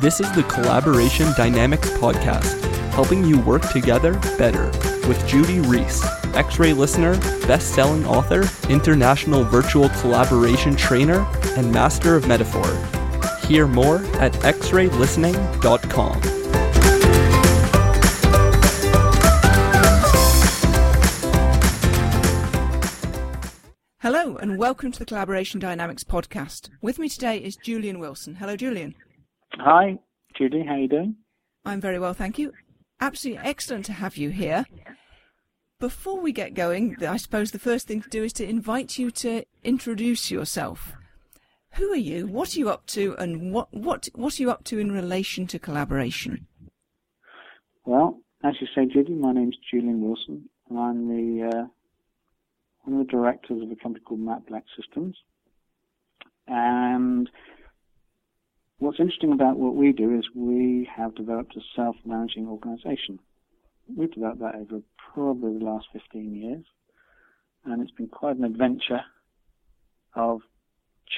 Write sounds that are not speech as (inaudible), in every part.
This is the Collaboration Dynamics Podcast, helping you work together better with Judy Rees, X ray listener, best selling author, international virtual collaboration trainer, and master of metaphor. Hear more at xraylistening.com. Hello, and welcome to the Collaboration Dynamics podcast. With me today is Julian Wilson. Hello, Julian. Hi, Judy. How are you doing? I'm very well, thank you. Absolutely excellent to have you here. Before we get going, I suppose the first thing to do is to invite you to introduce yourself. Who are you? What are you up to? And what what what are you up to in relation to collaboration? Well, as you say, Judy, my name's Julian Wilson, and I'm the uh, one of the directors of a company called Matt Black Systems. And what's interesting about what we do is we have developed a self-managing organization. We've developed that over probably the last 15 years, and it's been quite an adventure of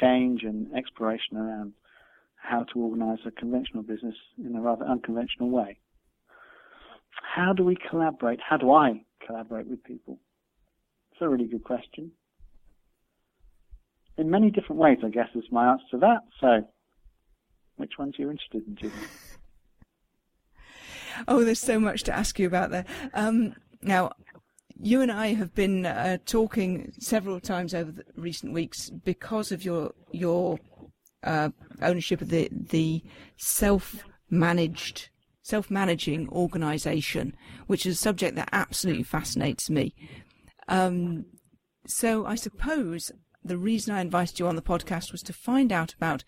change and exploration around how to organize a conventional business in a rather unconventional way. How do we collaborate? How do I collaborate with people? It's a really good question. In many different ways, I guess, is my answer to that. So, which ones you're you interested in, Julie? (laughs) Oh, there's so much to ask you about there. Um, now, you and I have been uh, talking several times over the recent weeks because of your your uh, ownership of the the self managed self managing organisation, which is a subject that absolutely fascinates me. Um, so I suppose the reason I invited you on the podcast was to find out about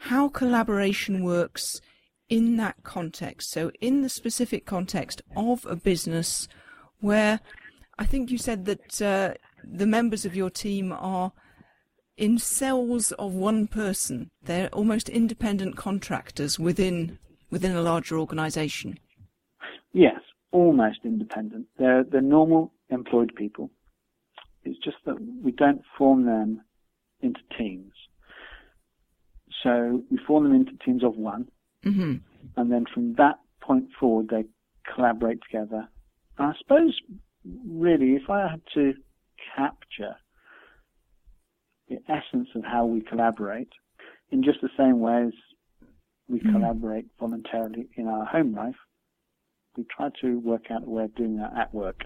how collaboration works in that context. So in the specific context of a business where I think you said that uh, the members of your team are in cells of one person. They're almost independent contractors within within a larger organisation. Yes, almost independent. They're they're normal employed people. It's just that we don't form them into teams. So we form them into teams of one, Mm-hmm. and then from that point forward, they collaborate together. I suppose, really, if I had to capture the essence of how we collaborate, in just the same way as we Mhm. collaborate voluntarily in our home life, we try to work out a way of doing that at work.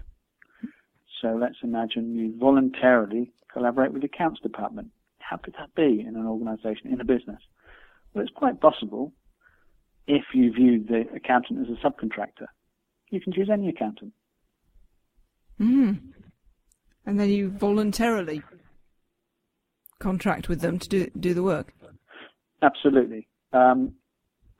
So let's imagine you voluntarily collaborate with the accounts department. How could that be in an organization, in a business? Well, it's quite possible if you view the accountant as a subcontractor. You can choose any accountant. Mm. And then you voluntarily contract with them to do do the work. Absolutely. Um,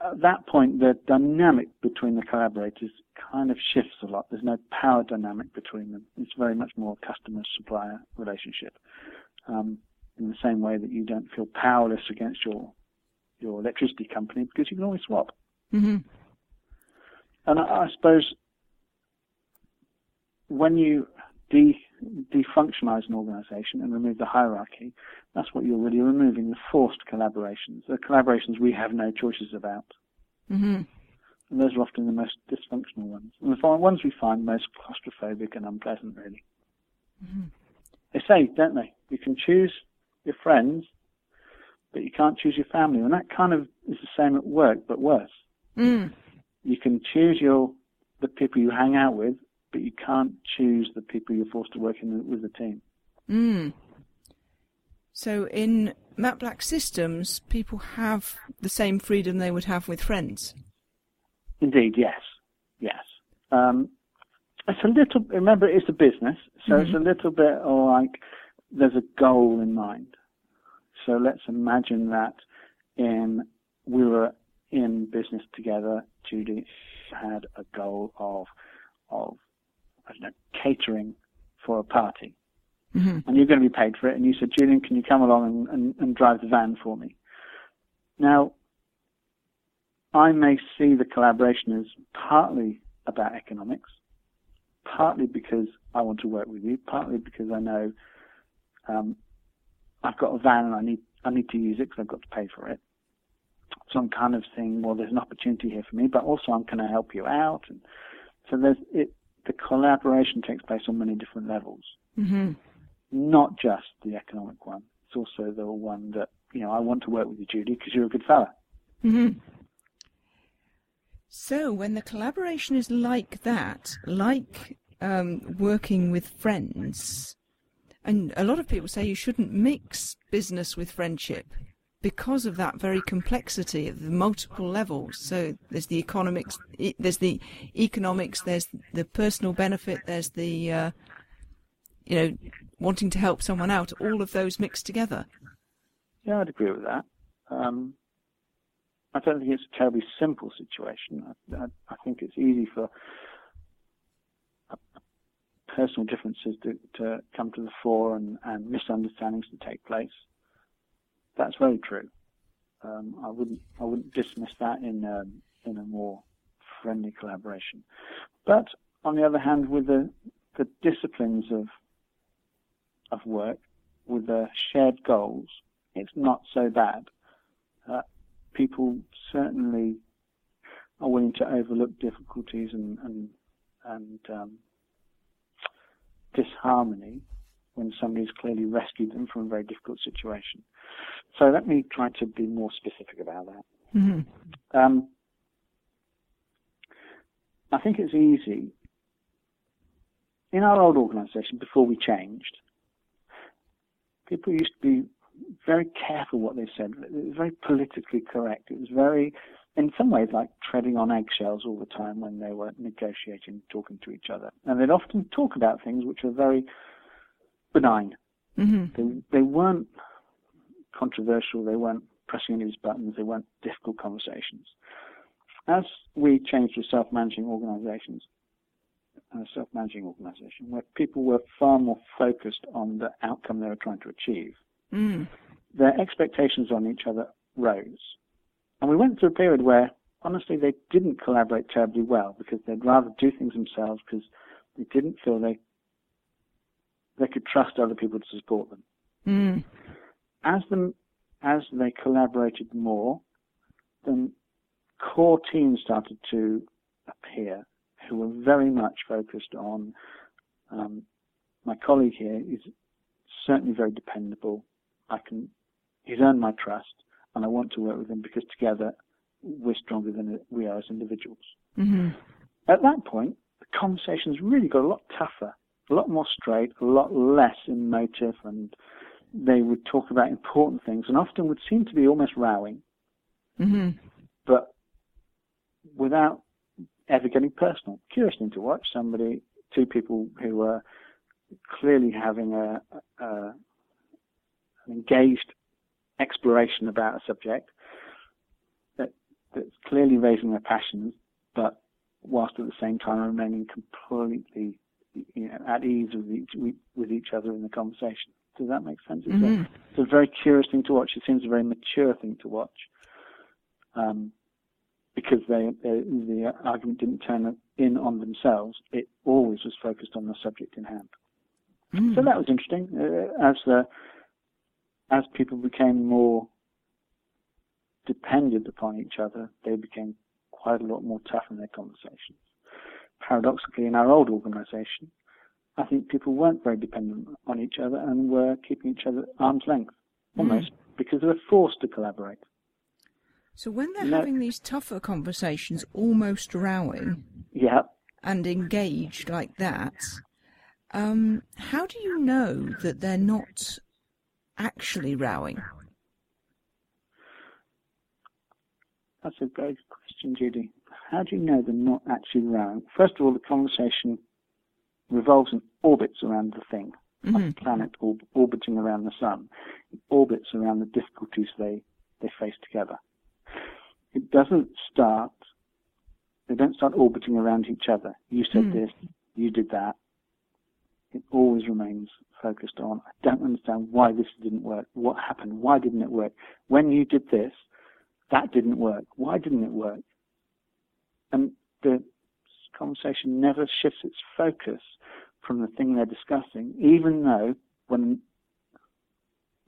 at that point, the dynamic between the collaborators kind of shifts a lot. There's no power dynamic between them. It's very much more a customer-supplier relationship. Um, in the same way that you don't feel powerless against your your electricity company because you can always swap. Mm-hmm. And I, I suppose when you de defunctionalize an organization and remove the hierarchy, that's what you're really removing the forced collaborations, the collaborations we have no choices about. Mm-hmm. And those are often the most dysfunctional ones. And the ones we find most claustrophobic and unpleasant, really. Mhm. They say, don't they? You can choose your friends, but you can't choose your family. And that kind of is the same at work, but worse. Mm. You can choose your the people you hang out with, but you can't choose the people you're forced to work in the, with the team. Mm. So in Matt Black systems, people have the same freedom they would have with friends. Indeed, yes, yes. Um, it's a little. Remember, it's a business, so it's a little bit like there's a goal in mind. So let's imagine that in we were in business together. Judy had a goal of of I don't know catering for a party, Mm-hmm. and you're going to be paid for it. And you said, Julian, can you come along and, and, and drive the van for me? Now, I may see the collaboration as partly about economics, partly because I want to work with you, partly because I know um, I've got a van and I need I need to use it because I've got to pay for it. So I'm kind of saying, well, there's an opportunity here for me, but also I'm going to help you out. And so there's it. The collaboration takes place on many different levels, hmm not just the economic one. It's also the one that you know I want to work with you, Judy, because you're a good fella. hmm So, when the collaboration is like that, like um, working with friends, and a lot of people say you shouldn't mix business with friendship because of that very complexity of the multiple levels. So there's the economics, there's the economics, there's the personal benefit, there's the uh, you know wanting to help someone out. All of those mixed together. Yeah, I'd agree with that. Um, I don't think it's a terribly simple situation. I, I, I think it's easy for personal differences to, to come to the fore and, and misunderstandings to take place. That's very true. Um, I wouldn't I wouldn't dismiss that in um, in a more friendly collaboration. But on the other hand, with the the disciplines of of work, with the shared goals, it's not so bad. Uh, people certainly are willing to overlook difficulties and and, and um, disharmony when somebody's clearly rescued them from a very difficult situation. So let me try to be more specific about that. hmm Um, I think it's easy. In our old organisation, before we changed, people used to be very careful what they said. It was very politically correct. It was very, in some ways, like treading on eggshells all the time when they were negotiating, talking to each other. And they'd often talk about things which were very benign. hmm They, they weren't controversial. They weren't pressing anybody's buttons. They weren't difficult conversations. As we changed to self-managing organizations, a self-managing organization where people were far more focused on the outcome they were trying to achieve, Mm. their expectations on each other rose. And we went through a period where, honestly, they didn't collaborate terribly well because they'd rather do things themselves because they didn't feel they they could trust other people to support them Mm. as them as they collaborated more, then core teams started to appear who were very much focused on um, my colleague here is certainly very dependable. I can he's earned my trust and I want to work with them because together we're stronger than we are as individuals. hmm At that point, the conversations really got a lot tougher, a lot more straight, a lot less emotive, and they would talk about important things and often would seem to be almost rowing, hmm but without ever getting personal. Curious thing to watch somebody, two people who were clearly having a, a an engaged exploration about a subject that that's clearly raising their passions, but whilst at the same time remaining completely you know, at ease with each with each other in the conversation. Does that make sense? It's, a, hmm it's a very curious thing to watch. It seems a very mature thing to watch, um, because they, they the argument didn't turn in on themselves. It always was focused on the subject in hand. Mm. So that was interesting. Uh, as the as people became more dependent upon each other, they became quite a lot more tough in their conversations. Paradoxically, in our old organisation, I think people weren't very dependent on each other and were keeping each other at arm's length, almost, because they were forced to collaborate. So when they're No. having these tougher conversations, almost rowing Yeah, and engaged like that, um, how do you know that they're not actually rowing? that's a good question, Judy. How do you know they're not actually rowing? First of all, the conversation revolves and orbits around the thing. hmm like a planet orb- orbiting around the sun. It orbits around the difficulties they, they face together. It doesn't start, they don't start orbiting around each other. You said Hmm. this, you did that. It always remains focused on, I don't understand why this didn't work. What happened? Why didn't it work? When you did this, that didn't work. Why didn't it work? And the conversation never shifts its focus from the thing they're discussing, even though when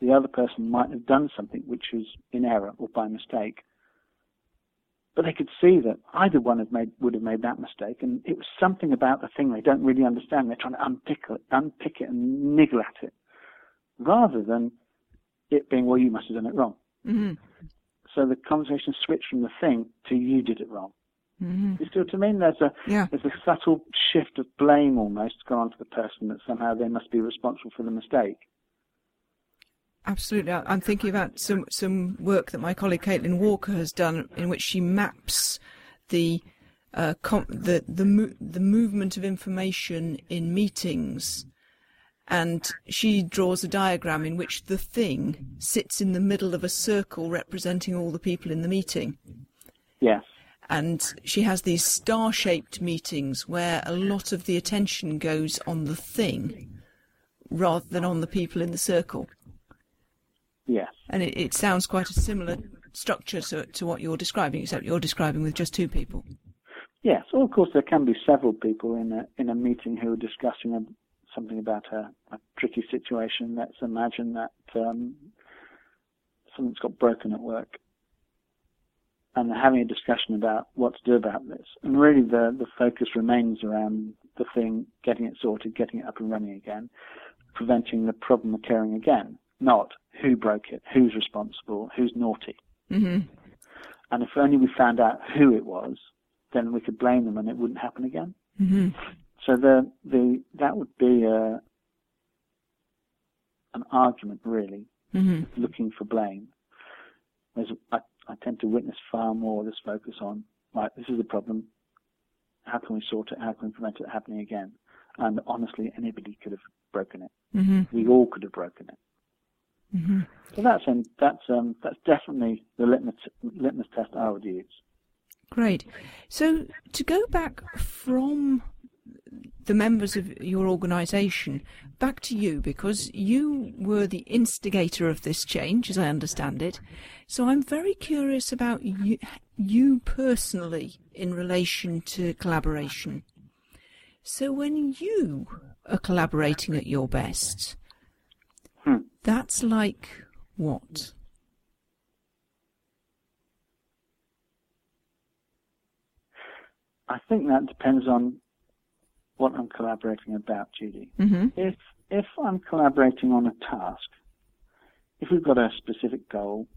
the other person might have done something which was in error or by mistake, but they could see that either one have made, would have made that mistake, and it was something about the thing they don't really understand. They're trying to unpick it, unpick it and niggle at it, rather than it being, well, you must have done it wrong. Mm-hmm. So the conversation switched from the thing to you did it wrong. Mm-hmm. You see what I mean? There's a Yeah. there's a subtle shift of blame almost gone on to the person that somehow they must be responsible for the mistake. Absolutely. I'm thinking about some, some work that my colleague Caitlin Walker has done in which she maps the uh, com- the the, mo- the movement of information in meetings, and she draws a diagram in which the thing sits in the middle of a circle representing all the people in the meeting. Yes. And she has these star-shaped meetings where a lot of the attention goes on the thing rather than on the people in the circle. Yes. And it, it sounds quite a similar structure to, to what you're describing, except you're describing with just two people. Yes. Well, of course, there can be several people in a in a meeting who are discussing a, something about a, a tricky situation. Let's imagine that um, something's got broken at work, and they're having a discussion about what to do about this. And really, the the focus remains around the thing, getting it sorted, getting it up and running again, preventing the problem occurring again. Not who broke it, who's responsible, who's naughty. hmm And if only we found out who it was, then we could blame them and it wouldn't happen again. hmm So the the that would be a, an argument really, hmm looking for blame. Whereas I, I tend to witness far more this focus on right, this is the problem. How can we sort it? How can we prevent it happening again? And honestly, anybody could have broken it. hmm We all could have broken it. Hmm So that's um, that's um, that's definitely the litmus litmus test I would use. Great. So to go back from the members of your organisation back to you, because you were the instigator of this change, as I understand it. So I'm very curious about you, you personally in relation to collaboration. So when you are collaborating at your best. That's like what? I think that depends on what I'm collaborating about, Judy. hmm If if I'm collaborating on a task, if we've got a specific goal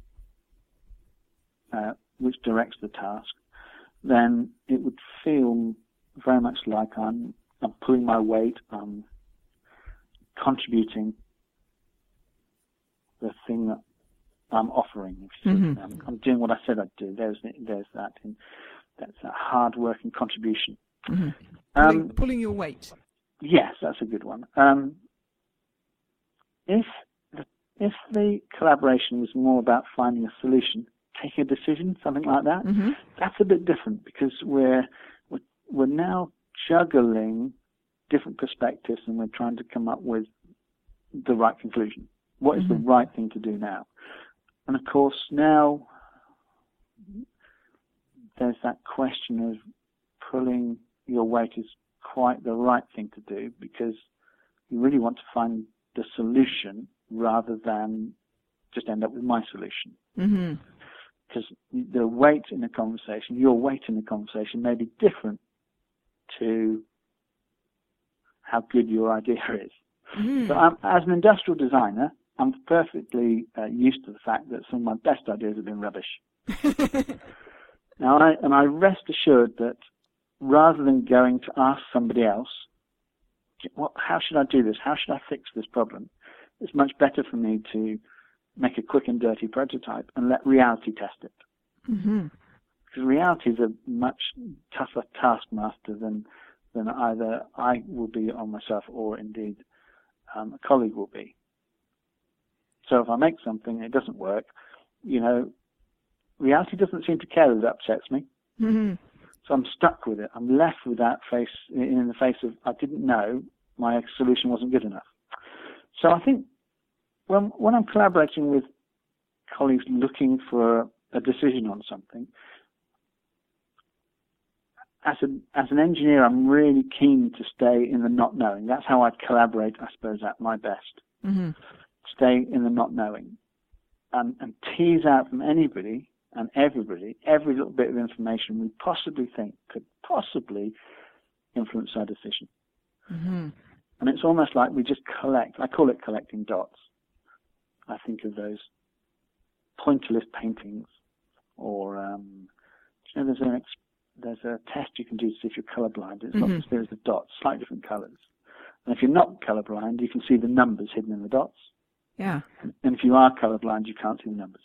uh, which directs the task, then it would feel very much like I'm I'm pulling my weight, I'm contributing the thing that I'm offering. If you see what I Mhm. mean. I'm doing what I said I'd do. There's there's that. In, that's a hard working contribution. hmm Um, pulling, pulling your weight. Yes, that's a good one. Um, if the, if the collaboration was more about finding a solution, taking a decision, something like that, hmm that's a bit different because we're we're, we're now juggling different perspectives and we're trying to come up with the right conclusion. What is the Mhm. right thing to do now? And of course, now there's that question of pulling your weight is quite the right thing to do because you really want to find the solution rather than just end up with my solution. hmm Because the weight in a conversation, your weight in a conversation may be different to how good your idea (laughs) is. hmm So I'm, as an industrial designer, I'm perfectly uh, used to the fact that some of my best ideas have been rubbish. (laughs) Now, I, and I rest assured that rather than going to ask somebody else, what, how should I do this? How should I fix this problem? It's much better for me to make a quick and dirty prototype and let reality test it. hmm Because reality is a much tougher taskmaster than than either I will be on myself or indeed um, a colleague will be. So if I make something and it doesn't work, you know, reality doesn't seem to care that it upsets me. hmm So I'm stuck with it. I'm left with that face in the face of I didn't know my solution wasn't good enough. So I think when when I'm collaborating with colleagues looking for a decision on something, as a as an engineer, I'm really keen to stay in the not knowing. That's how I collaborate, I suppose, at my best. hmm Stay in the not knowing, and and tease out from anybody and everybody, every little bit of information we possibly think could possibly influence our decision. Mm-hmm. And it's almost like we just collect, I call it collecting dots. I think of those pointillist paintings or, um, you know, there's an ex- there's a test you can do to see if you're colorblind. It's Mhm. got a series of dots, slightly different colors. And if you're not colorblind, you can see the numbers hidden in the dots. Yeah. And if you are colorblind, you can't see the numbers.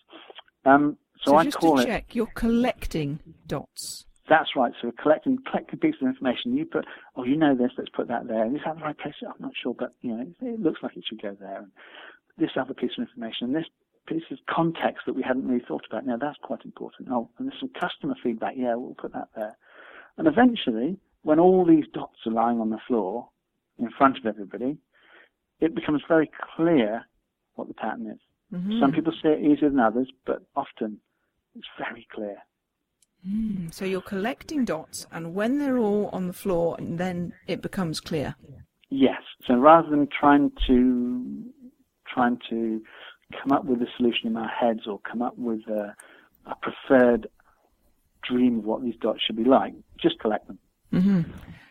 Um, so, So, I just call to it. check, you're collecting dots. That's right. So we're collecting collecting pieces of information. You put, oh, you know this. Let's put that there. Is that the right place? I'm not sure, but you know, it, it looks like it should go there. And this other piece of information, this piece of context that we hadn't really thought about. Now that's quite important. Oh, and there's some customer feedback. Yeah, we'll put that there. And eventually, when all these dots are lying on the floor in front of everybody, it becomes very clear what the pattern is. Mhm. Some people see it easier than others, but often it's very clear. Mm, So you're collecting dots, and when they're all on the floor, then it becomes clear. Yes. So rather than trying to trying to come up with a solution in our heads or come up with a, a preferred dream of what these dots should be like, just collect them. hmm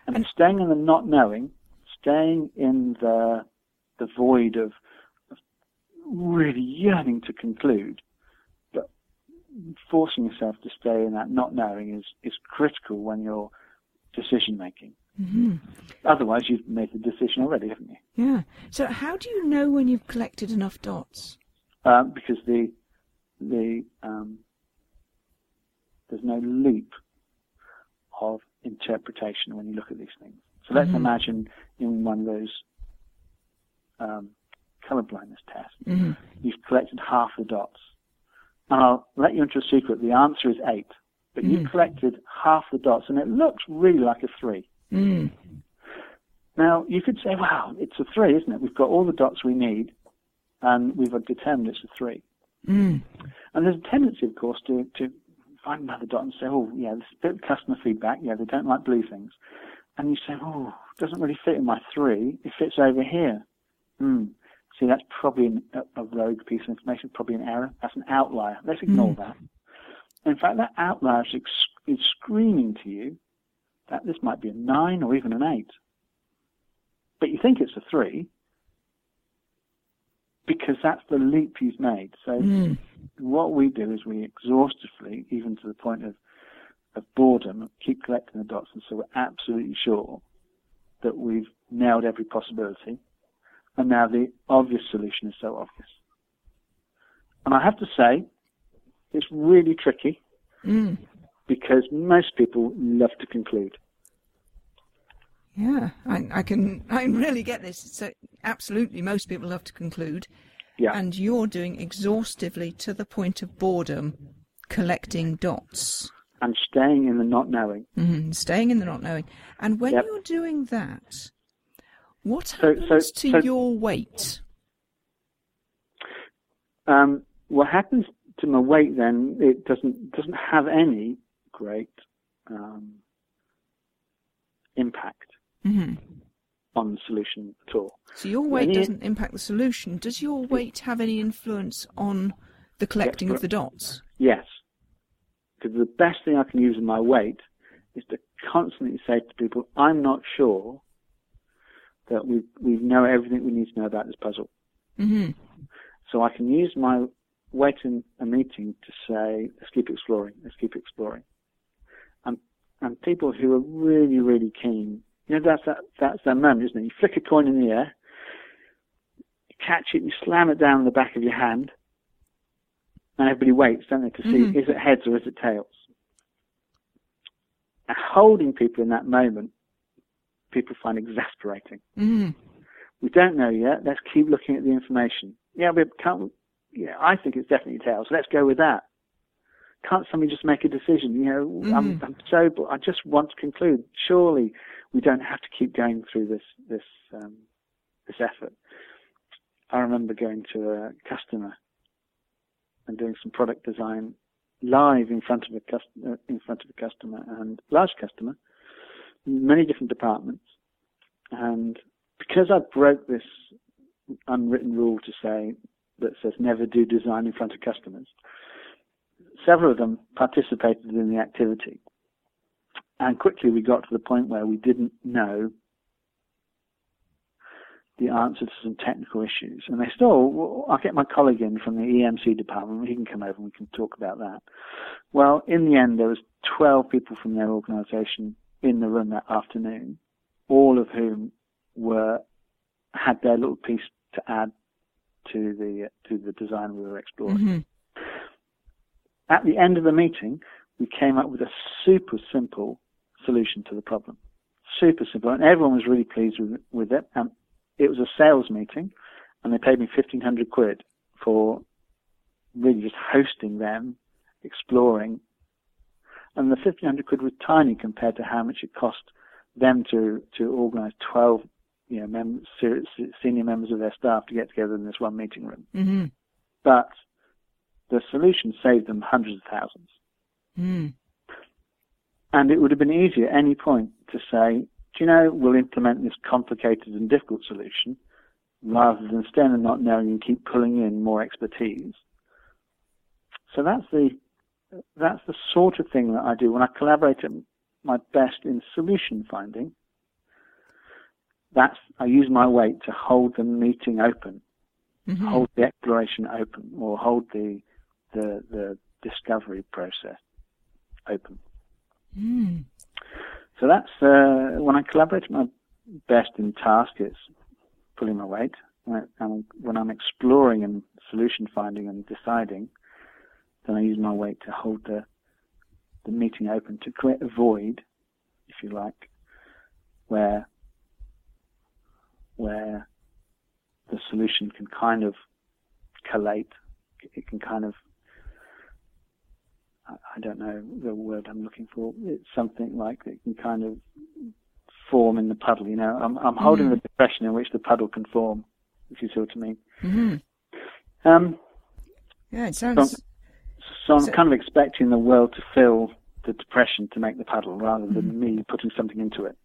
And, And- staying in the not knowing, staying in the the void of really yearning to conclude, but forcing yourself to stay in that not knowing is, is critical when you're decision making. hmm Otherwise, you've made the decision already, haven't you? Yeah. So how do you know when you've collected enough dots? um, because the the um, there's no loop of interpretation when you look at these things. So let's Mhm. imagine in one of those um, color blindness tests, hmm you've collected half the dots, and I'll let you into a secret. The answer is eight, but Mhm. you've collected half the dots, and it looks really like a three. Mm. Now, you could say, wow, it's a three, isn't it? We've got all the dots we need, and we've determined it's a three. Mm. And there's a tendency, of course, to, to find another dot and say, oh, yeah, this is a bit of customer feedback. Yeah, they don't like blue things. And you say, oh, it doesn't really fit in my three. It fits over here. Hmm. See, that's probably an, a, rogue piece of information, probably an error. That's an outlier. Let's ignore Mm. that. In fact, that outlier is, ex- is screaming to you that this might be a nine or even an eight. But you think it's a three because that's the leap you've made. So Mm. what we do is we exhaustively, even to the point of, of boredom, keep collecting the dots until we're absolutely sure that we've nailed every possibility. And now the obvious solution is so obvious. And I have to say, it's really tricky Mm. because most people love to conclude. Yeah, I, I can I really get this. So absolutely, most people love to conclude, Yeah. and you're doing exhaustively to the point of boredom, collecting dots, And staying in the not knowing. hmm staying in the not knowing. And when Yep. you're doing that, what happens so- to so- your weight? Um, what happens to my weight then? It doesn't doesn't have any great um, impact hmm on the solution at all. So your weight Any- doesn't impact the solution. Does your weight have any influence on the collecting of the dots? Yes, because the best thing I can use in my weight is to constantly say to people, "I'm not sure that we we know everything we need to know about this puzzle." hmm So I can use my weight in a meeting to say, let's keep exploring, let's keep exploring. And and people who are really, really keen, you know, that's that that's that moment, isn't it? You flick a coin in the air, you catch it, you slam it down in the back of your hand, and everybody waits, don't they, to see Mhm. is it heads or is it tails? And holding people in that moment, people find exasperating hmm we don't know yet. Let's keep looking at the information. Yeah, we can't. Yeah, I think it's definitely tails. Let's go with that. Can't somebody just make a decision? You know, I'm, Mhm. I'm so. I just want to conclude. Surely, we don't have to keep going through this this um, this effort. I remember going to a customer and doing some product design live in front of a customer, in front of a customer and large customer, many different departments, and because I broke this unwritten rule to say that says never do design in front of customers, several of them participated in the activity. And quickly we got to the point where we didn't know the answer to some technical issues. And they still, well, I'll get my colleague in from the EMC department. He can come over and we can talk about that. Well, in the end, there was 12 people from their organisation in the room that afternoon, all of whom were had their little piece to add to the to the design we were exploring. Mm-hmm. At the end of the meeting, we came up with a super simple solution to the problem. Super simple, and everyone was really pleased with, with it. And it was a sales meeting, and they paid me fifteen hundred quid for really just hosting them, exploring. And the fifteen hundred quid was tiny compared to how much it cost them to to organise twelve you know members, senior members of their staff to get together in this one meeting room. Mm-hmm. But the solution saved them hundreds of thousands. Mm. And it would have been easy at any point to say, do you know, we'll implement this complicated and difficult solution rather than stand and not knowing and keep pulling in more expertise. So that's the that's the sort of thing that I do when I collaborate at my best in solution finding. That's I use my weight to hold the meeting open, Mm-hmm. hold the exploration open, or hold the the the discovery process open. Mm. So that's uh, when I collaborate at my best in task. It's pulling my weight. And when I'm exploring and solution finding and deciding, then I use my weight to hold the the meeting open to create a void, if you like, where where the solution can kind of collate. It can kind of I- don't know the word I'm looking for. It's something like it can kind of form in the puddle. You know, I'm I'm holding Mm. the depression in which the puddle can form. If you see what I mean. Mm-hmm. Um, Yeah, it sounds. so I'm So- kind of expecting the world to fill the depression to make the puddle, rather than me putting something into it.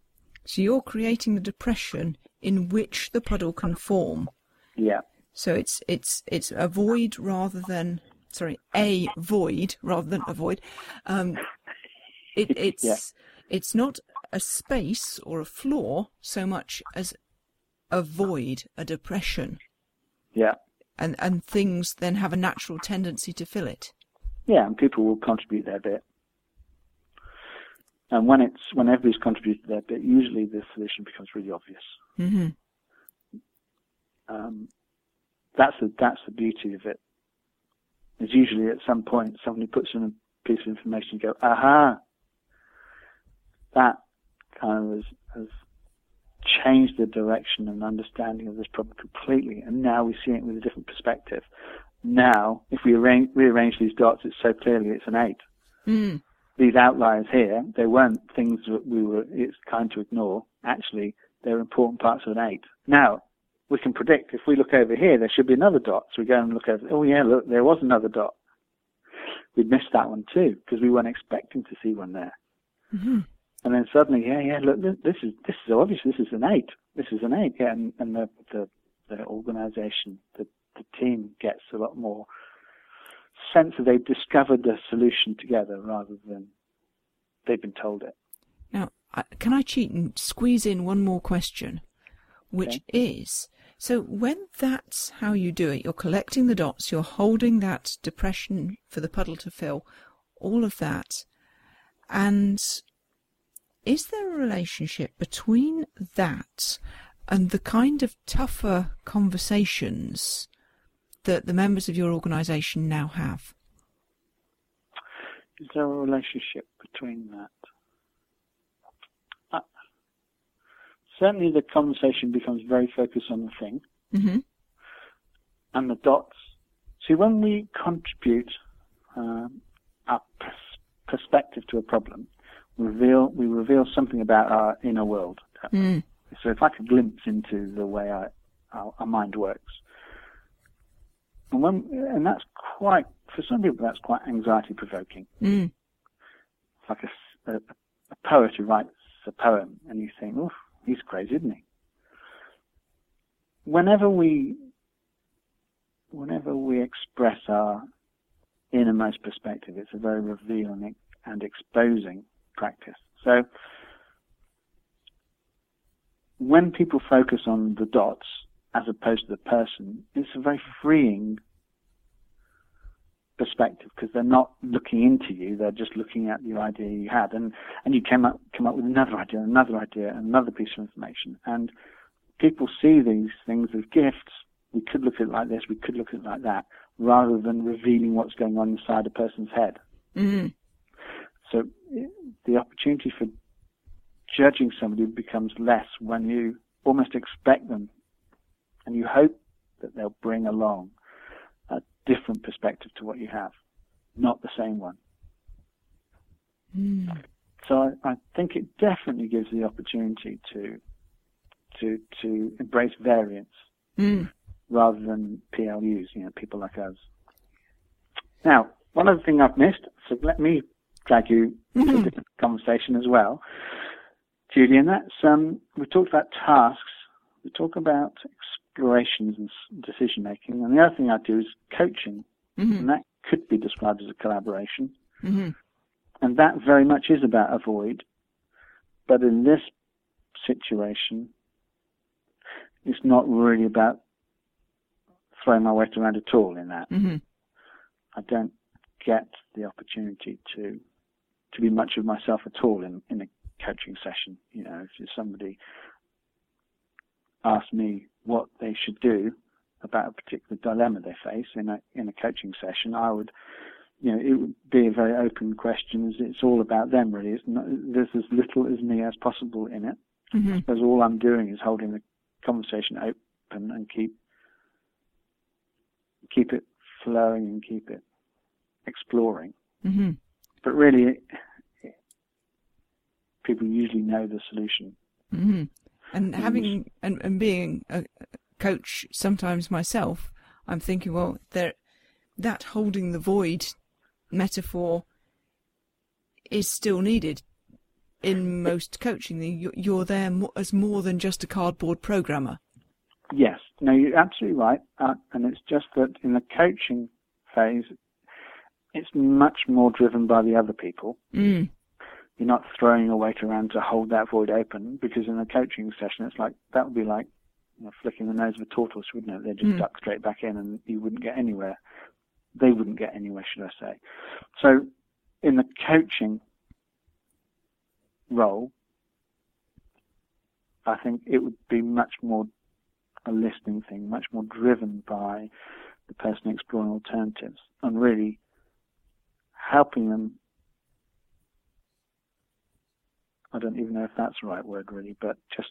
So you're creating the depression in which the puddle can form. Yeah, So it's it's it's a void rather than sorry a void rather than a void. Um, it, (laughs) it's Yeah. it's not a space or a floor so much as a void, a depression, yeah, and and things then have a natural tendency to fill it. Yeah, and people will contribute their bit. And when it's when everybody's contributed their bit, usually the solution becomes really obvious. hmm um, that's the that's the beauty of it. Is usually at some point somebody puts in a piece of information, you go, aha, that kind of has, has changed the direction and understanding of this problem completely, and now we see it with a different perspective. Now, if we arrange, rearrange these dots, it's so clearly it's an eight. Mm. These outliers here, they weren't things that we were it's kind to ignore. Actually, they're important parts of an eight. Now, we can predict if we look over here, there should be another dot. So we go and look over. Oh yeah, look, there was another dot. We'd missed that one too because we weren't expecting to see one there. hmm And then suddenly, yeah, yeah, look, this is this is obvious. This is an eight. This is an eight. Yeah, and, and the the the organisation, the the team gets a lot more sense that they've discovered the solution together rather than they've been told it. Now, can I cheat and squeeze in one more question, which is so when that's how you do it, you're collecting the dots, you're holding that depression for the puddle to fill, all of that, and is there a relationship between that and the kind of tougher conversations that the members of your organisation now have? Is there a relationship between that? Uh, certainly, the conversation becomes very focused on the thing hmm and the dots. See, when we contribute um, our pers- perspective to a problem, we reveal we reveal something about our inner world. Mm. So it's like a glimpse into the way our, our, our mind works. And when and that's quite for some people that's quite anxiety provoking. Mm. It's like a, poet who writes a poem, and you think, "Oh, he's crazy, isn't he?" Whenever we, whenever we express our innermost perspective. It's a very revealing and exposing practice. So when people focus on the dots as opposed to the person, it's a very freeing perspective because they're not looking into you; they're just looking at the idea you had, and and you came up come up with another idea, another idea, another piece of information, and people see these things as gifts. We could look at it like this, we could look at it like that, rather than revealing what's going on inside a person's head. Mm-hmm. So the opportunity for judging somebody becomes less when you almost expect them and you hope that they'll bring along a different perspective to what you have, not the same one. Mm. So I, I think it definitely gives the opportunity to to to embrace variance Mm. rather than PLUs, you know, people like us. Now, one other thing I've missed, so let me drag you to a different conversation as well, Judy, and that's um, we talked about tasks, we talk about explorations and decision making, and the other thing I do is coaching, Mhm. and that could be described as a collaboration, Mhm. and that very much is about avoid, but in this situation, it's not really about throwing my weight around at all in that. Mhm. I don't get the opportunity to to be much of myself at all in, in a coaching session. You know, if somebody asked me what they should do about a particular dilemma they face in a in a coaching session, I would you know, it would be a very open question. It's all about them, really. It's not, there's as little as me as possible in it. Mhm. Because all I'm doing is holding the conversation open and keep keep it flowing and keep it exploring. Mhm. But really, people usually know the solution. hmm And having and, and being a coach sometimes myself, I'm thinking, well, there, that holding the void metaphor is still needed in most coaching. You- You're there as more than just a cardboard programmer. Yes, no, you're absolutely right. Uh, and it's just that in the coaching phase, it's much more driven by the other people. Mm. You're not throwing a weight around to hold that void open because in a coaching session, it's like that would be like you know, flicking the nose of a tortoise, wouldn't it? They'd just Mm. duck straight back in and you wouldn't get anywhere. They wouldn't get anywhere, should I say. So in the coaching role, I think it would be much more a listening thing, much more driven by the person exploring alternatives and really helping them. I don't even know if that's the right word, really, but just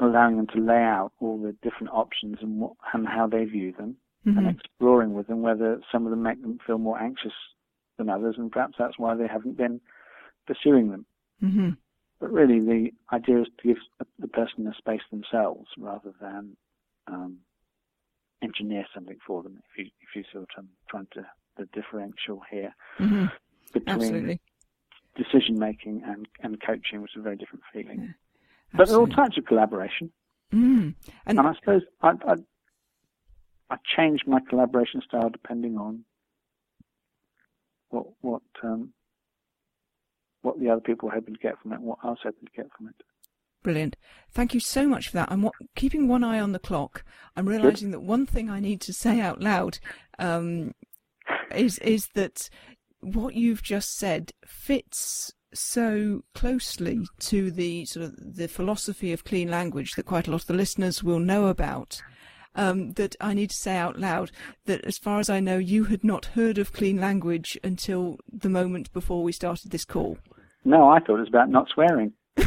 allowing them to lay out all the different options and what and how they view them, and Mhm. exploring with them whether some of them make them feel more anxious than others, and perhaps that's why they haven't been pursuing them. Mhm. But really, the idea is to give the person a space themselves rather than um, engineer something for them. If you if you what I'm trying to the differential here Mhm. between Absolutely. Decision making and and coaching was a very different feeling. But there are all types of collaboration, Mm. And and I suppose I I, I change my collaboration style depending on what what um, what the other people were hoping to get from it, what I was hoping to get from it. Brilliant. Thank you so much for that. I'm keeping one eye on the clock. I'm realizing that one thing I need to say out loud um, is is that what you've just said fits so closely to the sort of the philosophy of clean language that quite a lot of the listeners will know about. Um, that I need to say out loud that, as far as I know, you had not heard of clean language until the moment before we started this call. No, I thought it was about not swearing. (laughs)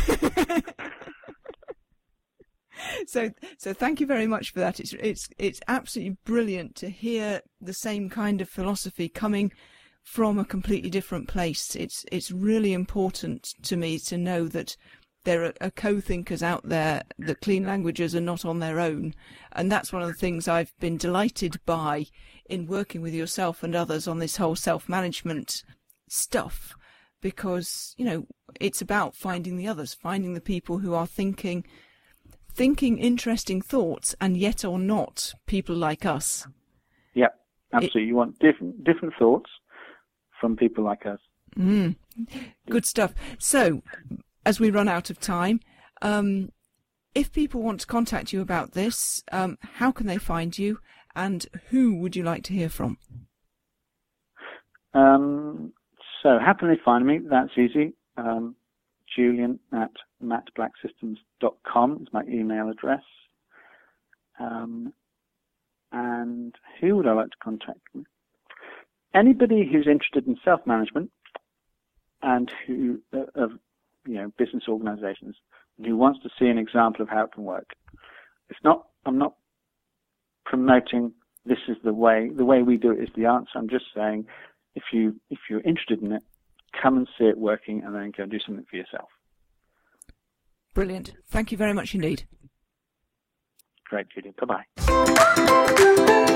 so so thank you very much for that it's it's it's absolutely brilliant to hear the same kind of philosophy coming from a completely different place. It's it's really important to me to know that there are, are co-thinkers out there that clean languages are not on their own. And that's one of the things I've been delighted by in working with yourself and others on this whole self-management stuff. Because you know it's about finding the others finding the people who are thinking thinking interesting thoughts and yet are not people like us. Yeah, Absolutely. It, you want different different thoughts from people like us. Mm, good stuff. So, as we run out of time, um, if people want to contact you about this, um, how can they find you, and who would you like to hear from? Um, so, how can they find me? That's easy. Um, Julian at mattblacksystems.com is my email address. Um, and who would I like to contact? Anybody who's interested in self-management and who uh, of you know business organizations who wants to see an example of how it can work. It's not. I'm not promoting this is the way. The way we do it is the answer. I'm just saying, if you if you're interested in it, come and see it working, and then go and do something for yourself. Brilliant. Thank you very much indeed. Great, Judy. Bye bye.